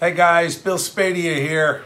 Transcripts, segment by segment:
Hey guys, Bill Spadea here.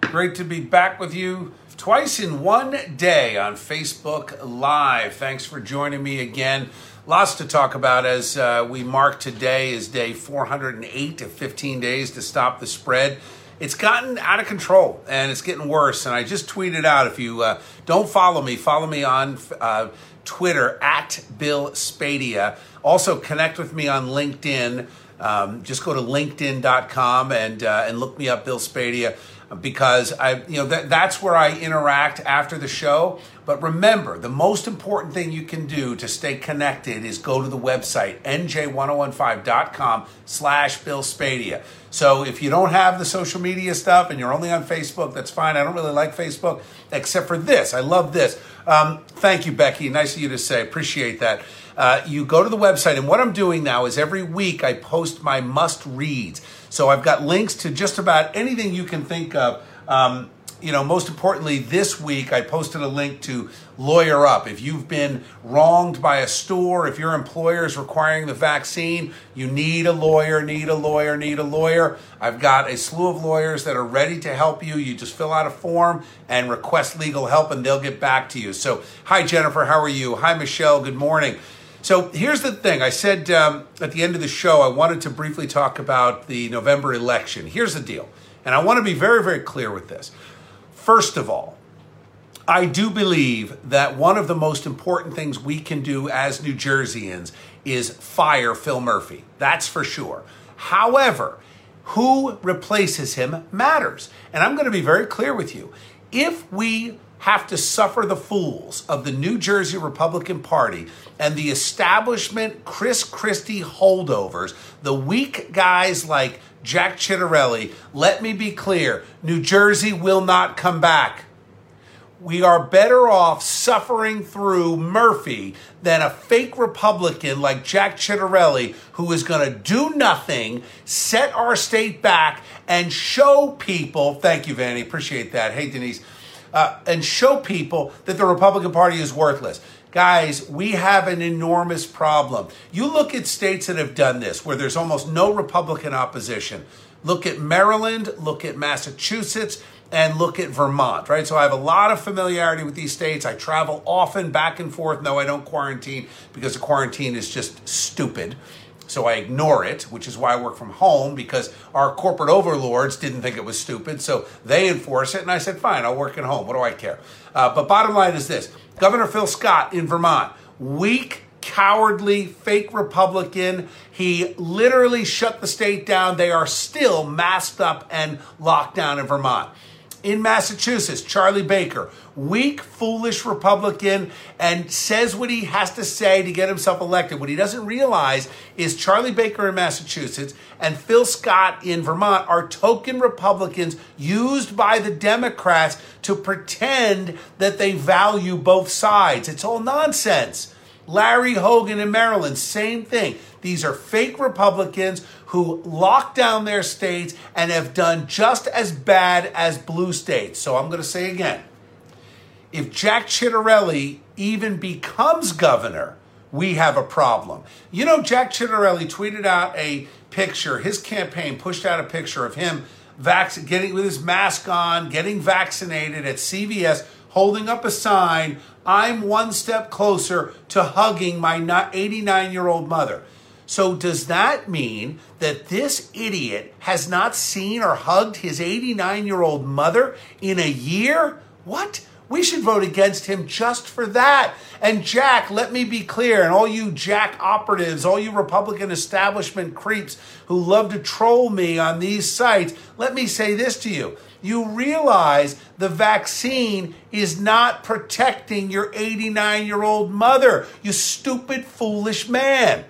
Great to be back with you twice in one day on Facebook Live. Thanks for joining me again. Lots to talk about as uh, we mark today is day 408 of 15 days to stop the spread. It's gotten out of control and it's getting worse. And I just tweeted out if you uh, don't follow me, follow me on uh, Twitter at Bill Spadea. Also, connect with me on LinkedIn. Um, just go to linkedin.com and uh, and look me up, Bill Spadea, because I you know that, that's where I interact after the show. But remember, the most important thing you can do to stay connected is go to the website nj1015.com slash Bill Spadea. So if you don't have the social media stuff and you're only on Facebook, that's fine. I don't really like Facebook except for this. I love this. Um, thank you, Becky. Nice of you to say. Appreciate that. Uh, you go to the website, and what I'm doing now is every week I post my must reads. So I've got links to just about anything you can think of. Um, you know, most importantly, this week I posted a link to Lawyer Up. If you've been wronged by a store, if your employer is requiring the vaccine, you need a lawyer, need a lawyer, need a lawyer. I've got a slew of lawyers that are ready to help you. You just fill out a form and request legal help, and they'll get back to you. So, hi, Jennifer, how are you? Hi, Michelle, good morning. So here's the thing. I said um, at the end of the show, I wanted to briefly talk about the November election. Here's the deal. And I want to be very, very clear with this. First of all, I do believe that one of the most important things we can do as New Jerseyans is fire Phil Murphy. That's for sure. However, who replaces him matters. And I'm going to be very clear with you. If we have to suffer the fools of the New Jersey Republican Party and the establishment Chris Christie holdovers, the weak guys like Jack Ciattarelli, let me be clear New Jersey will not come back. We are better off suffering through Murphy than a fake Republican like Jack Ciattarelli who is going to do nothing, set our state back, and show people. Thank you, Vanny. Appreciate that. Hey, Denise uh, and show people that the Republican Party is worthless. Guys, we have an enormous problem. You look at states that have done this, where there's almost no Republican opposition. Look at Maryland, look at Massachusetts, and look at Vermont, right? So I have a lot of familiarity with these states. I travel often back and forth. No, I don't quarantine because the quarantine is just stupid. So I ignore it, which is why I work from home because our corporate overlords didn't think it was stupid. So they enforce it. And I said, fine, I'll work at home. What do I care? Uh, but bottom line is this Governor Phil Scott in Vermont, weak, cowardly, fake Republican. He literally shut the state down. They are still masked up and locked down in Vermont in Massachusetts, Charlie Baker, weak, foolish Republican, and says what he has to say to get himself elected. What he doesn't realize is Charlie Baker in Massachusetts and Phil Scott in Vermont are token Republicans used by the Democrats to pretend that they value both sides. It's all nonsense. Larry Hogan in Maryland, same thing. These are fake Republicans who locked down their states and have done just as bad as blue states. So I'm going to say again if Jack Ciattarelli even becomes governor, we have a problem. You know, Jack Ciattarelli tweeted out a picture, his campaign pushed out a picture of him vac- getting with his mask on, getting vaccinated at CVS, holding up a sign I'm one step closer to hugging my 89 year old mother. So, does that mean that this idiot has not seen or hugged his 89 year old mother in a year? What? We should vote against him just for that. And Jack, let me be clear, and all you Jack operatives, all you Republican establishment creeps who love to troll me on these sites, let me say this to you. You realize the vaccine is not protecting your 89 year old mother, you stupid, foolish man.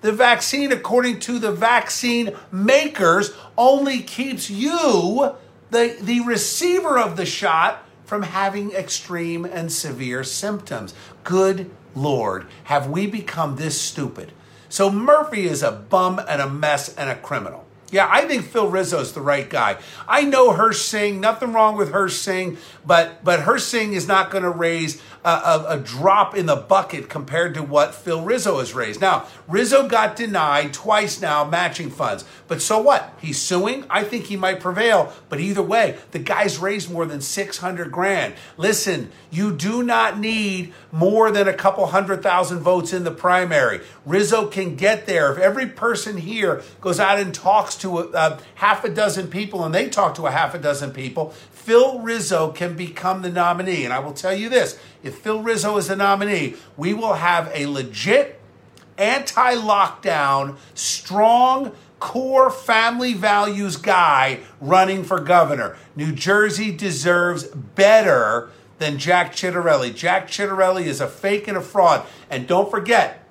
The vaccine, according to the vaccine makers, only keeps you, the, the receiver of the shot, from having extreme and severe symptoms. Good Lord, have we become this stupid? So Murphy is a bum and a mess and a criminal. Yeah, I think Phil Rizzo's the right guy. I know Hirsh Singh, nothing wrong with Hirsh Singh, but but Hirsh Singh is not going to raise a, a, a, drop in the bucket compared to what Phil Rizzo has raised. Now, Rizzo got denied twice now matching funds, but so what? He's suing. I think he might prevail, but either way, the guy's raised more than 600 grand. Listen, you do not need more than a couple hundred thousand votes in the primary. Rizzo can get there. If every person here goes out and talks to a, a half a dozen people and they talk to a half a dozen people, Phil Rizzo can become the nominee. And I will tell you this if Phil Rizzo is the nominee, we will have a legit anti lockdown, strong, core family values guy running for governor. New Jersey deserves better than Jack Ciattarelli. Jack Ciattarelli is a fake and a fraud. And don't forget,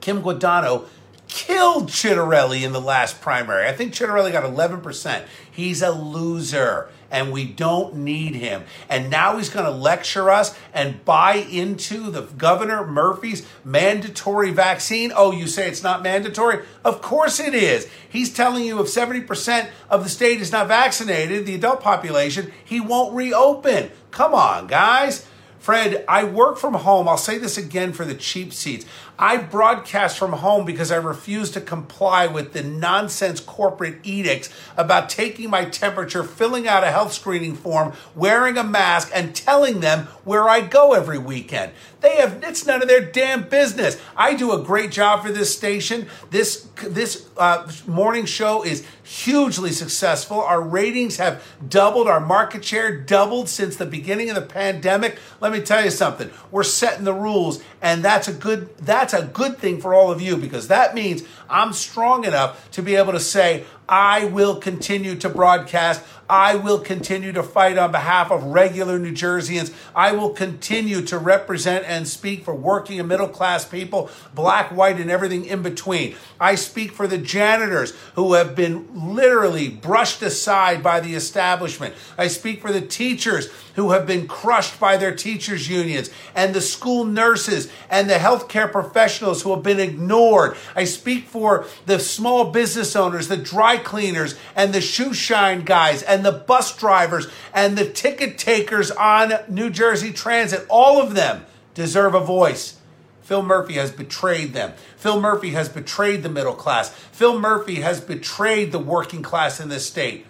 Kim Guadagno killed Ciattarelli in the last primary. I think Ciattarelli got 11%. He's a loser and we don't need him. And now he's going to lecture us and buy into the Governor Murphy's mandatory vaccine. Oh, you say it's not mandatory? Of course it is. He's telling you if 70% of the state is not vaccinated, the adult population, he won't reopen. Come on, guys. Fred, I work from home. I'll say this again for the cheap seats. I broadcast from home because I refuse to comply with the nonsense corporate edicts about taking my temperature, filling out a health screening form, wearing a mask, and telling them where I go every weekend. They have it's none of their damn business. I do a great job for this station. This this uh, morning show is hugely successful. Our ratings have doubled. Our market share doubled since the beginning of the pandemic. Let me tell you something. We're setting the rules, and that's a good that's a good thing for all of you because that means I'm strong enough to be able to say I will continue to broadcast. I will continue to fight on behalf of regular New Jerseyans. I will continue to represent and speak for working and middle class people, black, white, and everything in between. I speak for the janitors who have been literally brushed aside by the establishment. I speak for the teachers who have been crushed by their teachers' unions and the school nurses and the healthcare professionals who have been ignored. I speak for the small business owners, the dry cleaners and the shoe shine guys and the bus drivers and the ticket takers on New Jersey Transit. All of them deserve a voice. Phil Murphy has betrayed them. Phil Murphy has betrayed the middle class. Phil Murphy has betrayed the working class in this state.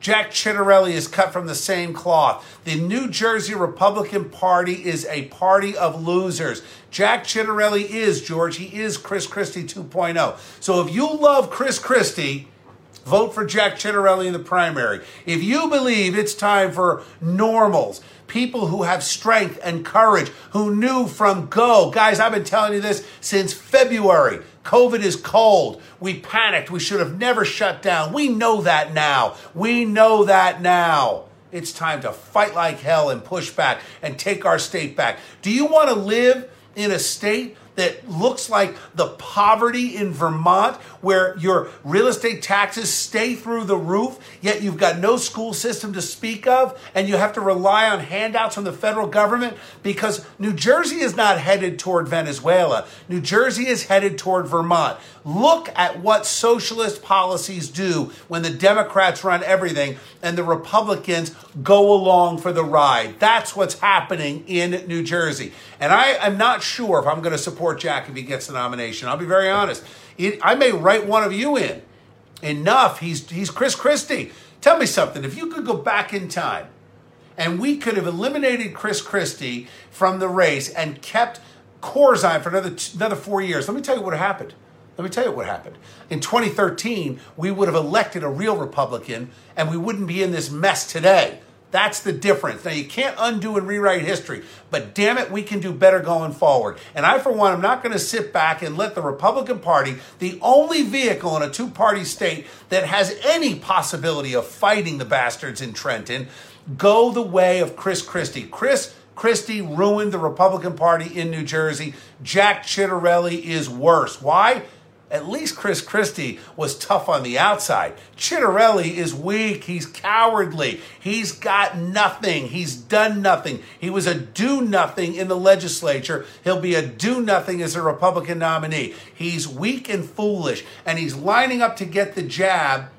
Jack Ciattarelli is cut from the same cloth. The New Jersey Republican Party is a party of losers. Jack Ciattarelli is, George, he is Chris Christie 2.0. So if you love Chris Christie, Vote for Jack Ciattarelli in the primary. If you believe it's time for normals, people who have strength and courage, who knew from go, guys, I've been telling you this since February. COVID is cold. We panicked. We should have never shut down. We know that now. We know that now. It's time to fight like hell and push back and take our state back. Do you want to live in a state that looks like the poverty in Vermont, where your real estate taxes stay through the roof, yet you've got no school system to speak of, and you have to rely on handouts from the federal government because New Jersey is not headed toward Venezuela. New Jersey is headed toward Vermont. Look at what socialist policies do when the Democrats run everything and the Republicans go along for the ride. That's what's happening in New Jersey. And I am not sure if I'm going to support Jack if he gets the nomination. I'll be very honest. I may write one of you in. Enough. He's, he's Chris Christie. Tell me something. If you could go back in time and we could have eliminated Chris Christie from the race and kept Corzine for another, another four years, let me tell you what happened. Let me tell you what happened. In 2013, we would have elected a real Republican and we wouldn't be in this mess today. That's the difference. Now, you can't undo and rewrite history, but damn it, we can do better going forward. And I, for one, am not going to sit back and let the Republican Party, the only vehicle in a two party state that has any possibility of fighting the bastards in Trenton, go the way of Chris Christie. Chris Christie ruined the Republican Party in New Jersey. Jack Ciattarelli is worse. Why? At least Chris Christie was tough on the outside. Ciattarelli is weak. He's cowardly. He's got nothing. He's done nothing. He was a do nothing in the legislature. He'll be a do nothing as a Republican nominee. He's weak and foolish, and he's lining up to get the jab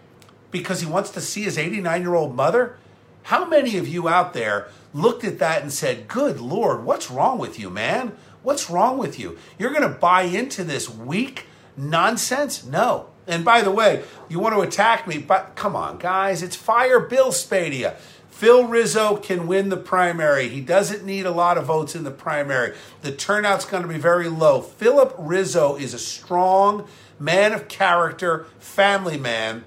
because he wants to see his 89 year old mother. How many of you out there looked at that and said, Good Lord, what's wrong with you, man? What's wrong with you? You're going to buy into this weak, nonsense? No. And by the way, you want to attack me, but come on, guys, it's fire Bill Spadea. Phil Rizzo can win the primary. He doesn't need a lot of votes in the primary. The turnout's going to be very low. Philip Rizzo is a strong man of character, family man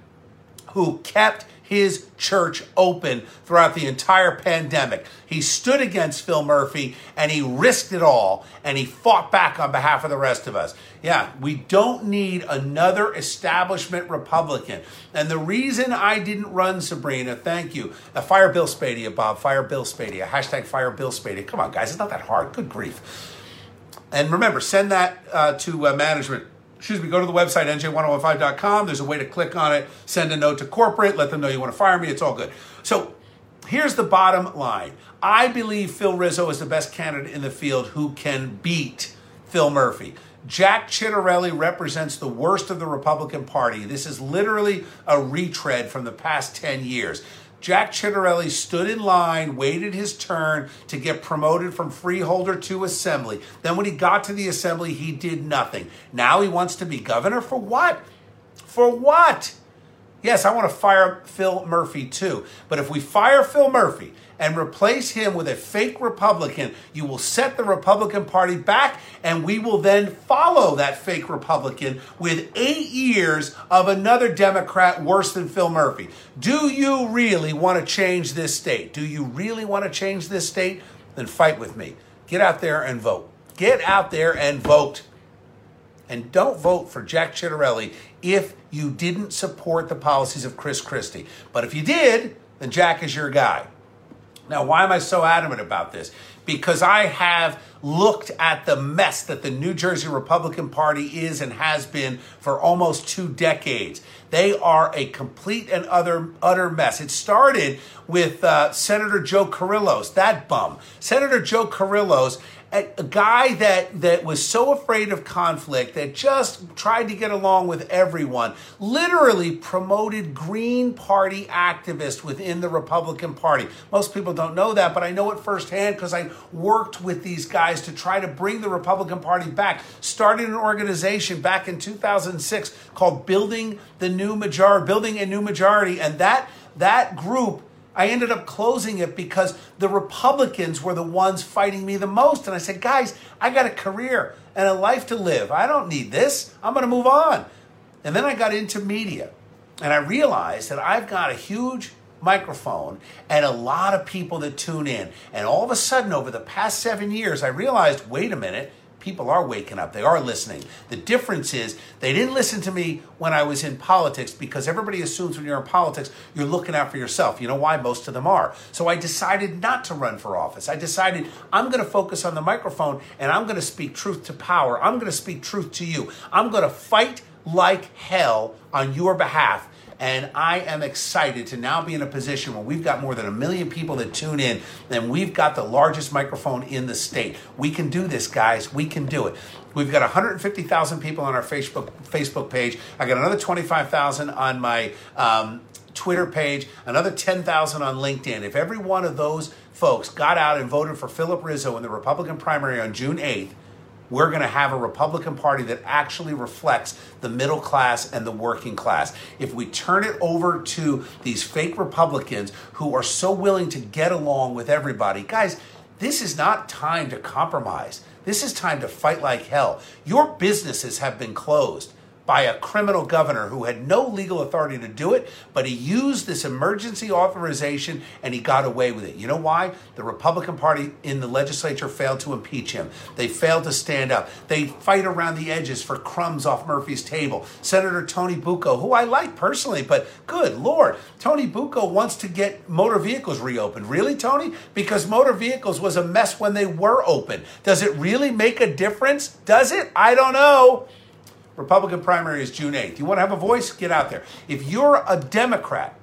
who kept his church open throughout the entire pandemic. He stood against Phil Murphy and he risked it all and he fought back on behalf of the rest of us. Yeah, we don't need another establishment Republican. And the reason I didn't run Sabrina, thank you. Uh, fire Bill Spadea, Bob. Fire Bill Spadea. Hashtag fire Bill Spadea. Come on, guys. It's not that hard. Good grief. And remember, send that uh, to uh, management excuse me, go to the website, nj1015.com. There's a way to click on it, send a note to corporate, let them know you want to fire me. It's all good. So here's the bottom line I believe Phil Rizzo is the best candidate in the field who can beat Phil Murphy. Jack Ciattarelli represents the worst of the Republican Party. This is literally a retread from the past 10 years. Jack Ciattarelli stood in line, waited his turn to get promoted from freeholder to assembly. Then, when he got to the assembly, he did nothing. Now he wants to be governor for what? For what? Yes, I want to fire Phil Murphy too. But if we fire Phil Murphy and replace him with a fake Republican, you will set the Republican Party back, and we will then follow that fake Republican with eight years of another Democrat worse than Phil Murphy. Do you really want to change this state? Do you really want to change this state? Then fight with me. Get out there and vote. Get out there and vote. And don't vote for Jack Ciattarelli if you didn't support the policies of Chris Christie. But if you did, then Jack is your guy. Now, why am I so adamant about this? Because I have looked at the mess that the New Jersey Republican Party is and has been for almost two decades. They are a complete and utter, utter mess. It started with uh, Senator Joe Kyrillos, that bum. Senator Joe Kyrillos a, guy that that was so afraid of conflict that just tried to get along with everyone. Literally promoted green party activists within the republican party. Most people don't know that but i know it firsthand because i worked with these guys to try to bring the republican party back. Started an organization back in 2006 called building the new majority building a new majority and that that group I ended up closing it because the Republicans were the ones fighting me the most. And I said, guys, I got a career and a life to live. I don't need this. I'm going to move on. And then I got into media and I realized that I've got a huge microphone and a lot of people that tune in. And all of a sudden, over the past seven years, I realized wait a minute people are waking up. They are listening. The difference is they didn't listen to me when I was in politics because everybody assumes when you're in politics, you're looking out for yourself. You know why? Most of them are. So I decided not to run for office. I decided I'm going to focus on the microphone and I'm going to speak truth to power. I'm going to speak truth to you. I'm going to fight like hell on your behalf and I am excited to now be in a position where we've got more than a million people that tune in, and we've got the largest microphone in the state. We can do this, guys. We can do it. We've got 150,000 people on our Facebook Facebook page. I got another 25,000 on my um, Twitter page, another 10,000 on LinkedIn. If every one of those folks got out and voted for Philip Rizzo in the Republican primary on June 8th, we're going to have a Republican Party that actually reflects the middle class and the working class. If we turn it over to these fake Republicans who are so willing to get along with everybody, guys, this is not time to compromise. This is time to fight like hell. Your businesses have been closed by a criminal governor who had no legal authority to do it, but he used this emergency authorization and he got away with it. You know why? The Republican Party in the legislature failed to impeach him. They failed to stand up. They fight around the edges for crumbs off Murphy's table. Senator Tony Bucco, who I like personally, but good Lord, Tony Bucco wants to get motor vehicles reopened. Really, Tony? Because motor vehicles was a mess when they were open. Does it really make a difference? Does it? I don't know. Republican primary is June 8th. You want to have a voice? Get out there. If you're a Democrat,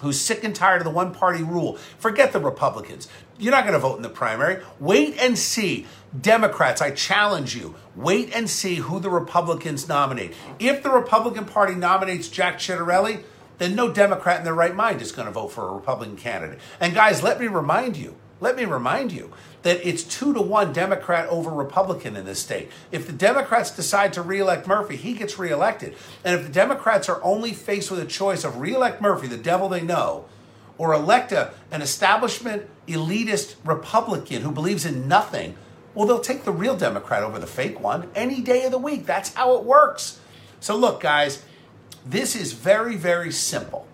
who's sick and tired of the one party rule. Forget the Republicans. You're not going to vote in the primary. Wait and see. Democrats, I challenge you. Wait and see who the Republicans nominate. If the Republican Party nominates Jack Ciattarelli, then no Democrat in their right mind is going to vote for a Republican candidate. And guys, let me remind you, let me remind you that it's two to one Democrat over Republican in this state. If the Democrats decide to reelect Murphy, he gets reelected. And if the Democrats are only faced with a choice of reelect Murphy, the devil they know, or elect a, an establishment elitist Republican who believes in nothing, well, they'll take the real Democrat over the fake one any day of the week. That's how it works. So, look, guys, this is very, very simple.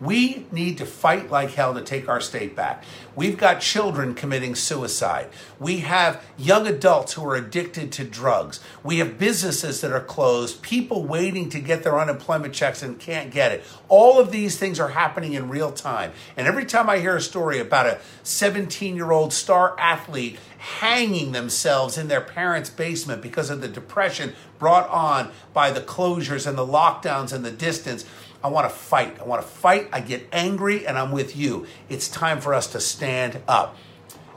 We need to fight like hell to take our state back. We've got children committing suicide. We have young adults who are addicted to drugs. We have businesses that are closed, people waiting to get their unemployment checks and can't get it. All of these things are happening in real time. And every time I hear a story about a 17 year old star athlete hanging themselves in their parents' basement because of the depression brought on by the closures and the lockdowns and the distance, I want to fight. I want to fight. I get angry, and I'm with you. It's time for us to stand up.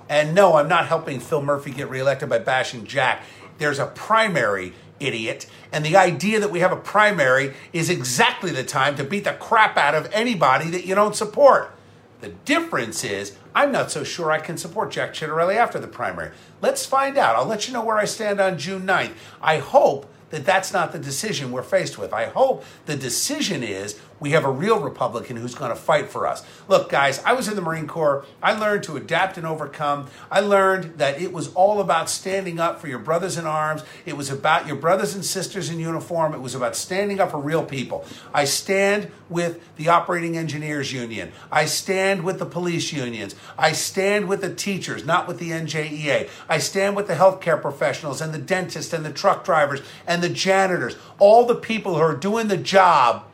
And no, I'm not helping Phil Murphy get reelected by bashing Jack. There's a primary, idiot. And the idea that we have a primary is exactly the time to beat the crap out of anybody that you don't support. The difference is, I'm not so sure I can support Jack Ciattarelli after the primary. Let's find out. I'll let you know where I stand on June 9th. I hope that that's not the decision we're faced with. I hope the decision is we have a real Republican who's going to fight for us. Look, guys, I was in the Marine Corps. I learned to adapt and overcome. I learned that it was all about standing up for your brothers in arms. It was about your brothers and sisters in uniform. It was about standing up for real people. I stand with the Operating Engineers Union. I stand with the police unions. I stand with the teachers, not with the NJEA. I stand with the healthcare professionals and the dentists and the truck drivers and the janitors, all the people who are doing the job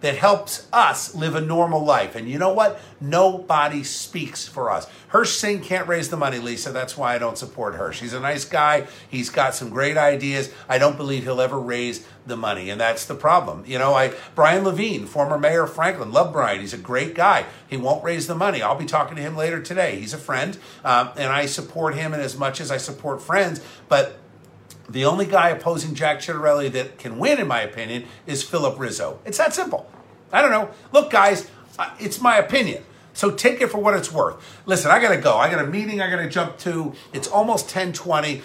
that helps us live a normal life. And you know what? Nobody speaks for us. Hirsh Singh can't raise the money, Lisa. That's why I don't support Hirsh. He's a nice guy. He's got some great ideas. I don't believe he'll ever raise the money, and that's the problem. You know, I Brian Levine, former mayor of Franklin, love Brian. He's a great guy. He won't raise the money. I'll be talking to him later today. He's a friend, um, and I support him in as much as I support friends. But the only guy opposing Jack Ciattarelli that can win, in my opinion, is Philip Rizzo. It's that simple. I don't know. Look, guys, uh, it's my opinion. So take it for what it's worth. Listen, I got to go. I got a meeting I got to jump to. It's almost 1020.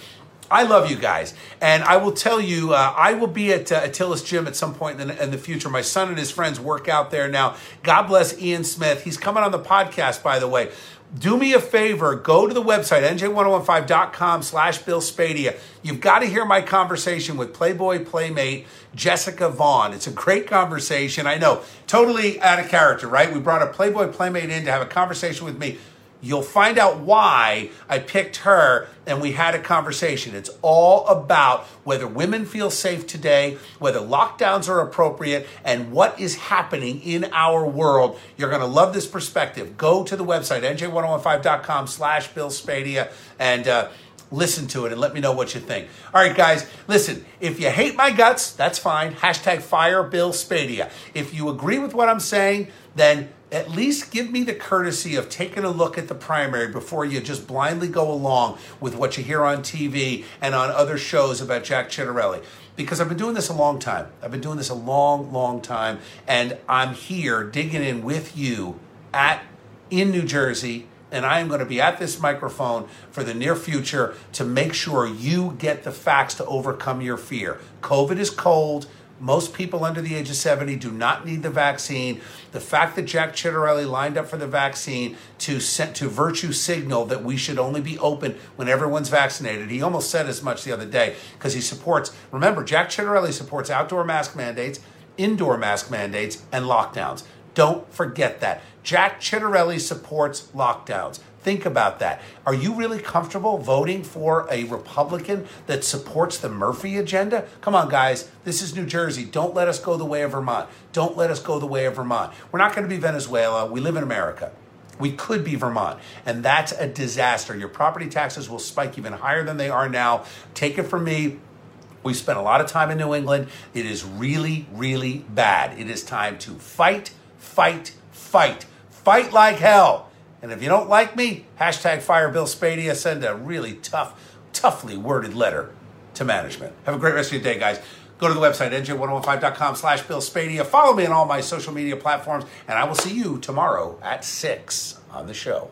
I love you guys. And I will tell you, uh, I will be at uh, Atilis Gym at some point in the, in the, future. My son and his friends work out there now. God bless Ian Smith. He's coming on the podcast, by the way do me a favor go to the website nj1015.com slash bill spadea you've got to hear my conversation with playboy playmate jessica vaughn. It's a great conversation. I know totally out of character right? We brought a playboy playmate in to have a conversation with me You'll find out why I picked her and we had a conversation. It's all about whether women feel safe today, whether lockdowns are appropriate, and what is happening in our world. You're going to love this perspective. Go to the website, nj1015.com slash Bill Spadea, and uh, listen to it and let me know what you think. All right, guys, listen, if you hate my guts, that's fine. Hashtag fire Bill Spadea. If you agree with what I'm saying, then at least give me the courtesy of taking a look at the primary before you just blindly go along with what you hear on TV and on other shows about Jack Ciattarelli. Because I've been doing this a long time. I've been doing this a long, long time, and I'm here digging in with you at in New Jersey and I am going to be at this microphone for the near future to make sure you get the facts to overcome your fear. COVID is cold. Most people under the age of 70 do not need the vaccine. The fact that Jack Ciattarelli lined up for the vaccine to to virtue signal that we should only be open when everyone's vaccinated. He almost said as much the other day because he supports, remember, Jack Ciattarelli supports outdoor mask mandates, indoor mask mandates, and lockdowns. Don't forget that. Jack Ciattarelli supports lockdowns. Think about that. Are you really comfortable voting for a Republican that supports the Murphy agenda? Come on, guys. This is New Jersey. Don't let us go the way of Vermont. Don't let us go the way of Vermont. We're not going to be Venezuela. We live in America. We could be Vermont, and that's a disaster. Your property taxes will spike even higher than they are now. Take it from me We spent a lot of time in New England. It is really, really bad. It is time to fight, fight, fight. Fight like hell. And if you don't like me, hashtag fire Bill Spadea. Send a really tough, toughly worded letter to management. Have a great rest of your day, guys. Go to the website, nj1015.com slash Bill Spadea. Follow me on all my social media platforms, and I will see you tomorrow at 6 on the show.